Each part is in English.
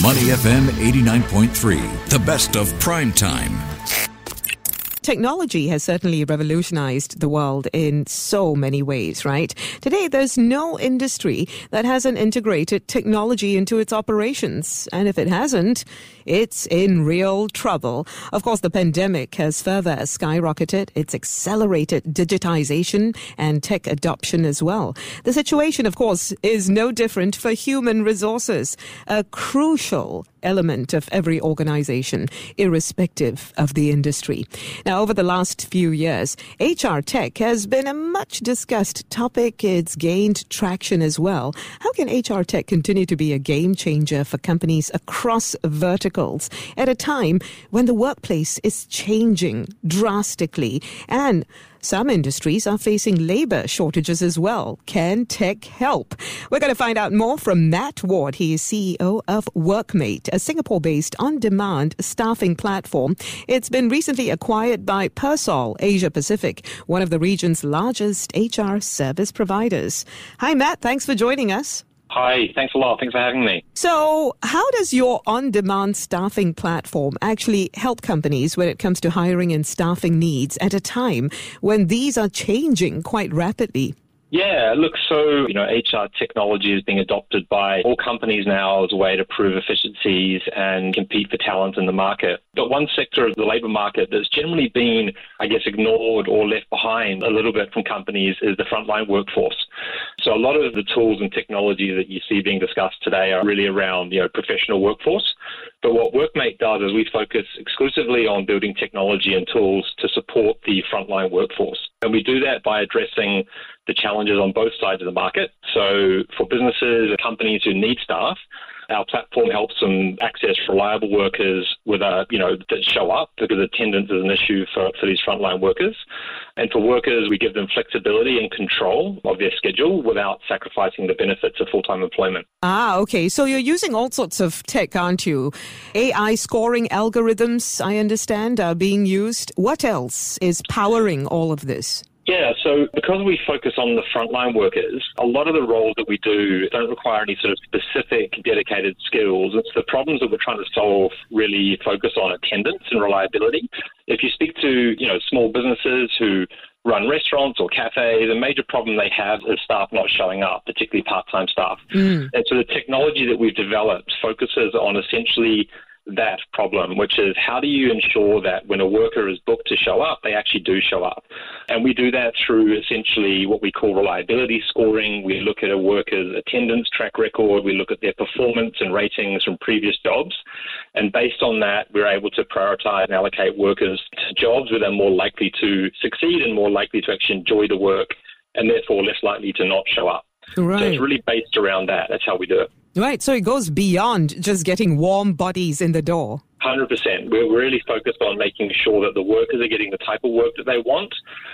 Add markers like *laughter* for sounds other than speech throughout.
Money FM 89.3, the best of prime time. Technology has certainly revolutionized the world in so many ways, right? Today, there's no industry that hasn't integrated technology into its operations. And if it hasn't, it's in real trouble. Of course, the pandemic has further skyrocketed. It's accelerated digitization and tech adoption as well. The situation, of course, is no different for human resources, a crucial element of every organization, irrespective of the industry. Now, over the last few years, HR tech has been a much discussed topic. It's gained traction as well. How can HR tech continue to be a game changer for companies across verticals at a time when the workplace is changing drastically and some industries are facing labor shortages as well. Can tech help? We're going to find out more from Matt Ward. He is CEO of Workmate, a Singapore based on demand staffing platform. It's been recently acquired by Persol Asia Pacific, one of the region's largest HR service providers. Hi, Matt. Thanks for joining us. Hi, thanks a lot. Thanks for having me. So, how does your on demand staffing platform actually help companies when it comes to hiring and staffing needs at a time when these are changing quite rapidly? Yeah, look, so, you know, HR technology is being adopted by all companies now as a way to prove efficiencies and compete for talent in the market. But one sector of the labour market that's generally been, I guess, ignored or left behind a little bit from companies is the frontline workforce. So a lot of the tools and technology that you see being discussed today are really around, you know, professional workforce. But what Workmate does is we focus exclusively on building technology and tools to support the frontline workforce. And we do that by addressing the challenges on both sides of the market. So for businesses and companies who need staff, our platform helps them access reliable workers with a, you know, that show up because attendance is an issue for, for these frontline workers. And for workers, we give them flexibility and control of their schedule without sacrificing the benefits of full-time employment. Ah, okay. So you're using all sorts of tech, aren't you? AI scoring algorithms, I understand, are being used. What else is powering all of this? Yeah, so because we focus on the frontline workers, a lot of the roles that we do don't require any sort of specific dedicated skills. It's the problems that we're trying to solve really focus on attendance and reliability. If you speak to, you know, small businesses who run restaurants or cafes, a major problem they have is staff not showing up, particularly part-time staff. Mm. And so the technology that we've developed focuses on essentially that problem, which is how do you ensure that when a worker is booked to show up, they actually do show up? And we do that through essentially what we call reliability scoring. We look at a worker's attendance track record, we look at their performance and ratings from previous jobs. And based on that, we're able to prioritize and allocate workers to jobs where they're more likely to succeed and more likely to actually enjoy the work and therefore less likely to not show up. Right. So it's really based around that. That's how we do it. Right. So it goes beyond just getting warm bodies in the door. 100%. We're really focused on making sure that the workers are getting the type of work that they want,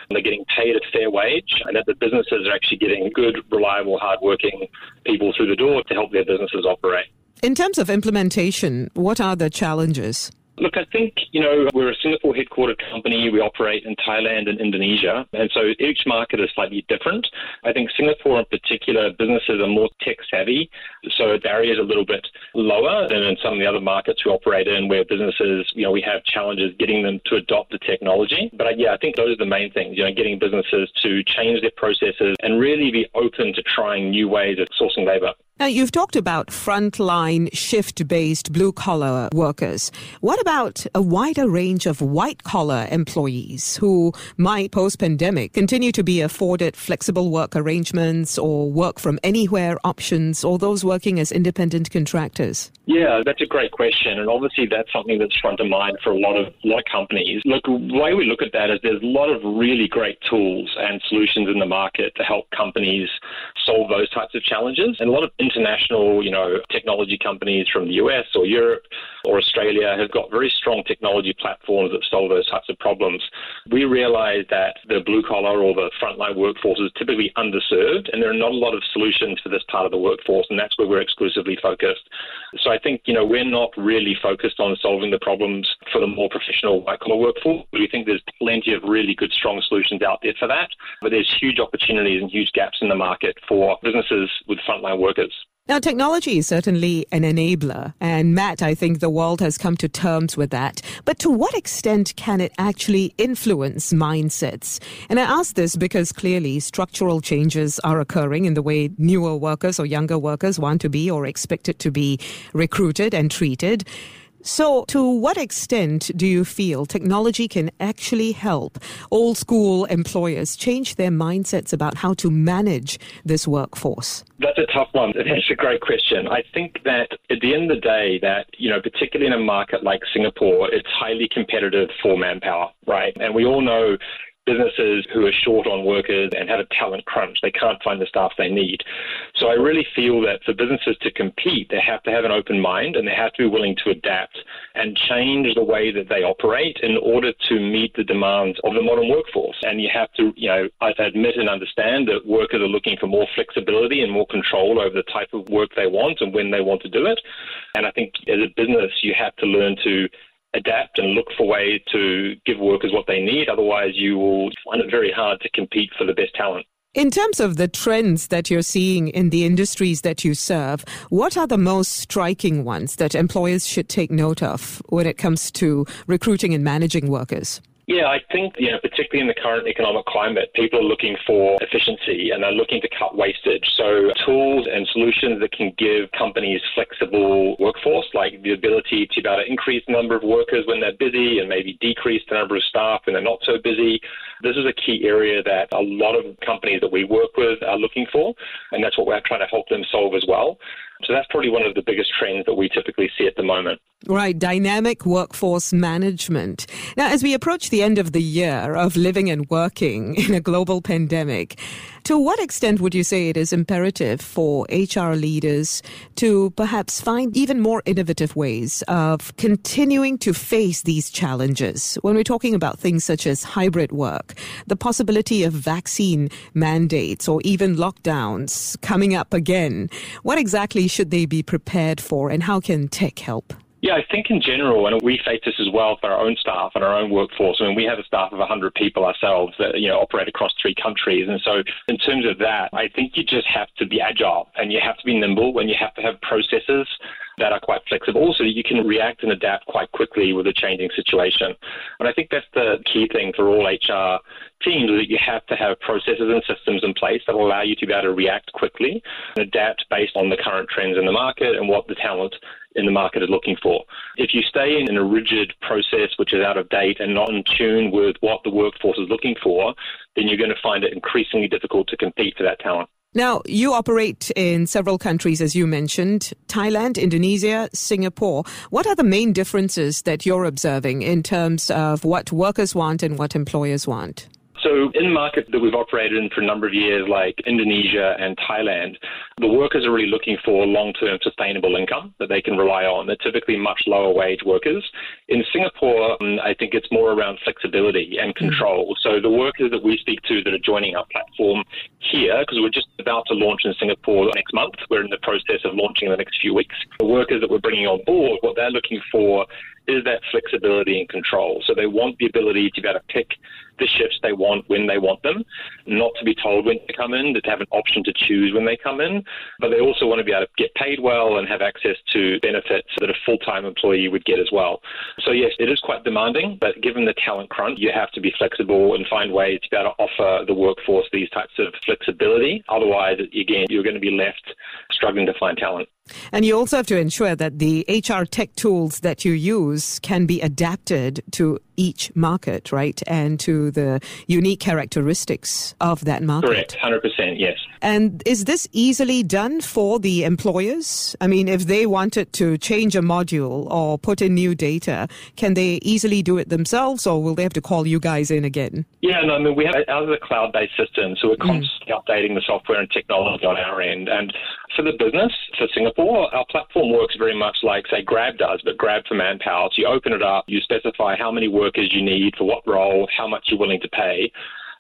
and they're getting paid a fair wage, and that the businesses are actually getting good, reliable, hardworking people through the door to help their businesses operate. In terms of implementation, what are the challenges? Look, I think, you know, we're a Singapore headquartered company. We operate in Thailand and Indonesia. And so each market is slightly different. I think Singapore in particular, businesses are more tech savvy. So barriers a little bit lower than in some of the other markets we operate in where businesses, you know, we have challenges getting them to adopt the technology. But yeah, I think those are the main things, you know, getting businesses to change their processes and really be open to trying new ways of sourcing labor. Now, you've talked about frontline shift based blue collar workers. What about a wider range of white collar employees who might post pandemic continue to be afforded flexible work arrangements or work from anywhere options or those working as independent contractors? Yeah, that's a great question. And obviously, that's something that's front of mind for a lot of, a lot of companies. Look, the way we look at that is there's a lot of really great tools and solutions in the market to help companies solve those types of challenges. And a lot of international, you know, technology companies from the US or Europe or Australia have got very strong technology platforms that solve those types of problems. We realize that the blue collar or the frontline workforce is typically underserved, and there are not a lot of solutions for this part of the workforce, and that's where we're exclusively focused. So I think, you know, we're not really focused on solving the problems for the more professional white collar workforce. We think there's plenty of really good, strong solutions out there for that, but there's huge opportunities and huge gaps in the market for businesses with frontline workers. Now, technology is certainly an enabler, and Matt, I think the world has come to terms with that. But to what extent can it actually influence mindsets? And I ask this because clearly structural changes are occurring in the way newer workers or younger workers want to be or expected to be recruited and treated. So, to what extent do you feel technology can actually help old school employers change their mindsets about how to manage this workforce? That's a tough one. *laughs* That's a great question. I think that at the end of the day, that, you know, particularly in a market like Singapore, it's highly competitive for manpower, right? And we all know businesses who are short on workers and have a talent crunch. They can't find the staff they need. So I really feel that for businesses to compete, they have to have an open mind and they have to be willing to adapt and change the way that they operate in order to meet the demands of the modern workforce. And you have to, you know, admit and understand that workers are looking for more flexibility and more control over the type of work they want and when they want to do it. And I think as a business, you have to learn to adapt and look for ways to give workers what they need. Otherwise, you will find it very hard to compete for the best talent. In terms of the trends that you're seeing in the industries that you serve, what are the most striking ones that employers should take note of when it comes to recruiting and managing workers? Yeah, I think, you know, particularly in the current economic climate, people are looking for efficiency and they're looking to cut wastage. So tools and solutions that can give companies flexible workforce, like the ability to be able to increase the number of workers when they're busy and maybe decrease the number of staff when they're not so busy. This is a key area that a lot of companies that we work with are looking for, and that's what we're trying to help them solve as well. So that's probably one of the biggest trends that we typically see at the moment. Right, dynamic workforce management. Now, as we approach the end of the year of living and working *laughs* in a global pandemic, to what extent would you say it is imperative for HR leaders to perhaps find even more innovative ways of continuing to face these challenges? When we're talking about things such as hybrid work, the possibility of vaccine mandates or even lockdowns coming up again, what exactly should they be prepared for and how can tech help? Yeah, I think in general, and we face this as well for our own staff and our own workforce. I mean, we have a staff of 100 people ourselves that, you know, operate across three countries. And so in terms of that, I think you just have to be agile and you have to be nimble and you have to have processes that are quite flexible so you can react and adapt quite quickly with a changing situation. And I think that's the key thing for all HR teams that you have to have processes and systems in place that will allow you to be able to react quickly and adapt based on the current trends in the market and what the talent in the market is looking for. If you stay in a rigid process which is out of date and not in tune with what the workforce is looking for, then you're going to find it increasingly difficult to compete for that talent. Now, you operate in several countries, as you mentioned Thailand, Indonesia, Singapore. What are the main differences that you're observing in terms of what workers want and what employers want? So, in markets that we've operated in for a number of years, like Indonesia and Thailand, the workers are really looking for long term sustainable income that they can rely on. They're typically much lower wage workers. In Singapore, um, I think it's more around flexibility and mm. control. So, the workers that we speak to that are joining our platform here, because we're just about to launch in Singapore next month, we're in the process of launching in the next few weeks. The workers that we're bringing on board, what they're looking for is that flexibility and control. So they want the ability to be able to pick the shifts they want when they want them, not to be told when to come in, to have an option to choose when they come in. But they also want to be able to get paid well and have access to benefits that a full time employee would get as well. So, yes, it is quite demanding, but given the talent crunch, you have to be flexible and find ways to be able to offer the workforce these types of flexibility. Otherwise, again, you're going to be left struggling to find talent. And you also have to ensure that the HR tech tools that you use can be adapted to each market, right? And to the unique characteristics of that market. Correct, 100%, yes. And is this easily done for the employers? I mean, if they wanted to change a module or put in new data, can they easily do it themselves or will they have to call you guys in again? Yeah, no, I mean, we have ours a cloud based system, so we're mm. constantly mm. updating the software and technology on our end. And for the business, for Singapore, our platform works very much like, say, Grab does, but Grab for manpower. So you open it up, you specify how many workers you need for what role, how much you're willing to pay,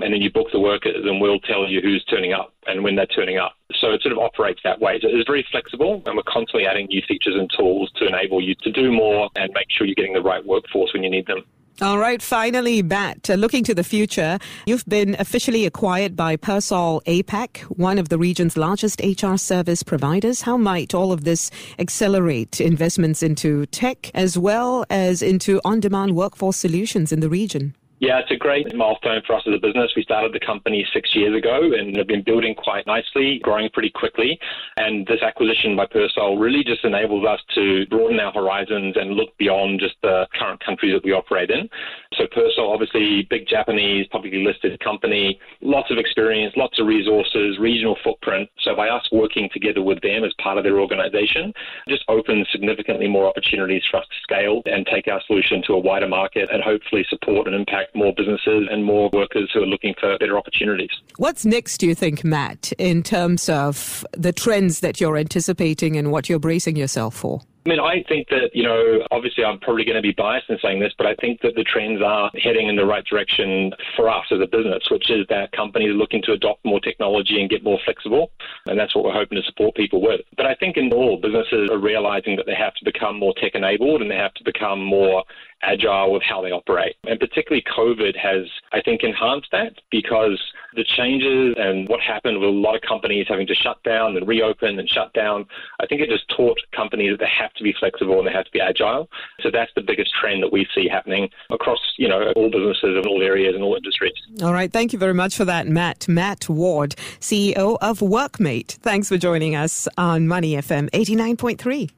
and then you book the workers, and we'll tell you who's turning up and when they're turning up. So it sort of operates that way. So it's very flexible, and we're constantly adding new features and tools to enable you to do more and make sure you're getting the right workforce when you need them. All right, finally, Matt, uh, looking to the future, you've been officially acquired by Persol APAC, one of the region's largest HR service providers. How might all of this accelerate investments into tech as well as into on demand workforce solutions in the region? Yeah, it's a great milestone for us as a business. We started the company six years ago and have been building quite nicely, growing pretty quickly. And this acquisition by Persol really just enables us to broaden our horizons and look beyond just the current countries that we operate in. So Persol, obviously, big Japanese publicly listed company, lots of experience, lots of resources, regional footprint. So by us working together with them as part of their organization, just opens significantly more opportunities for us to scale and take our solution to a wider market and hopefully support and impact more businesses and more workers who are looking for better opportunities. What's next, do you think, Matt, in terms of the trends that you're anticipating and what you're bracing yourself for? I mean, I think that, you know, obviously I'm probably going to be biased in saying this, but I think that the trends are heading in the right direction for us as a business, which is that companies are looking to adopt more technology and get more flexible. And that's what we're hoping to support people with. But I think in all, businesses are realizing that they have to become more tech enabled and they have to become more agile with how they operate. And particularly COVID has, I think, enhanced that because the changes and what happened with a lot of companies having to shut down and reopen and shut down, I think it just taught companies that they have to be flexible and they have to be agile. So that's the biggest trend that we see happening across, you know, all businesses in all areas and all industries. All right. Thank you very much for that, Matt. Matt Ward, CEO of Workmate. Thanks for joining us on Money FM 89.3.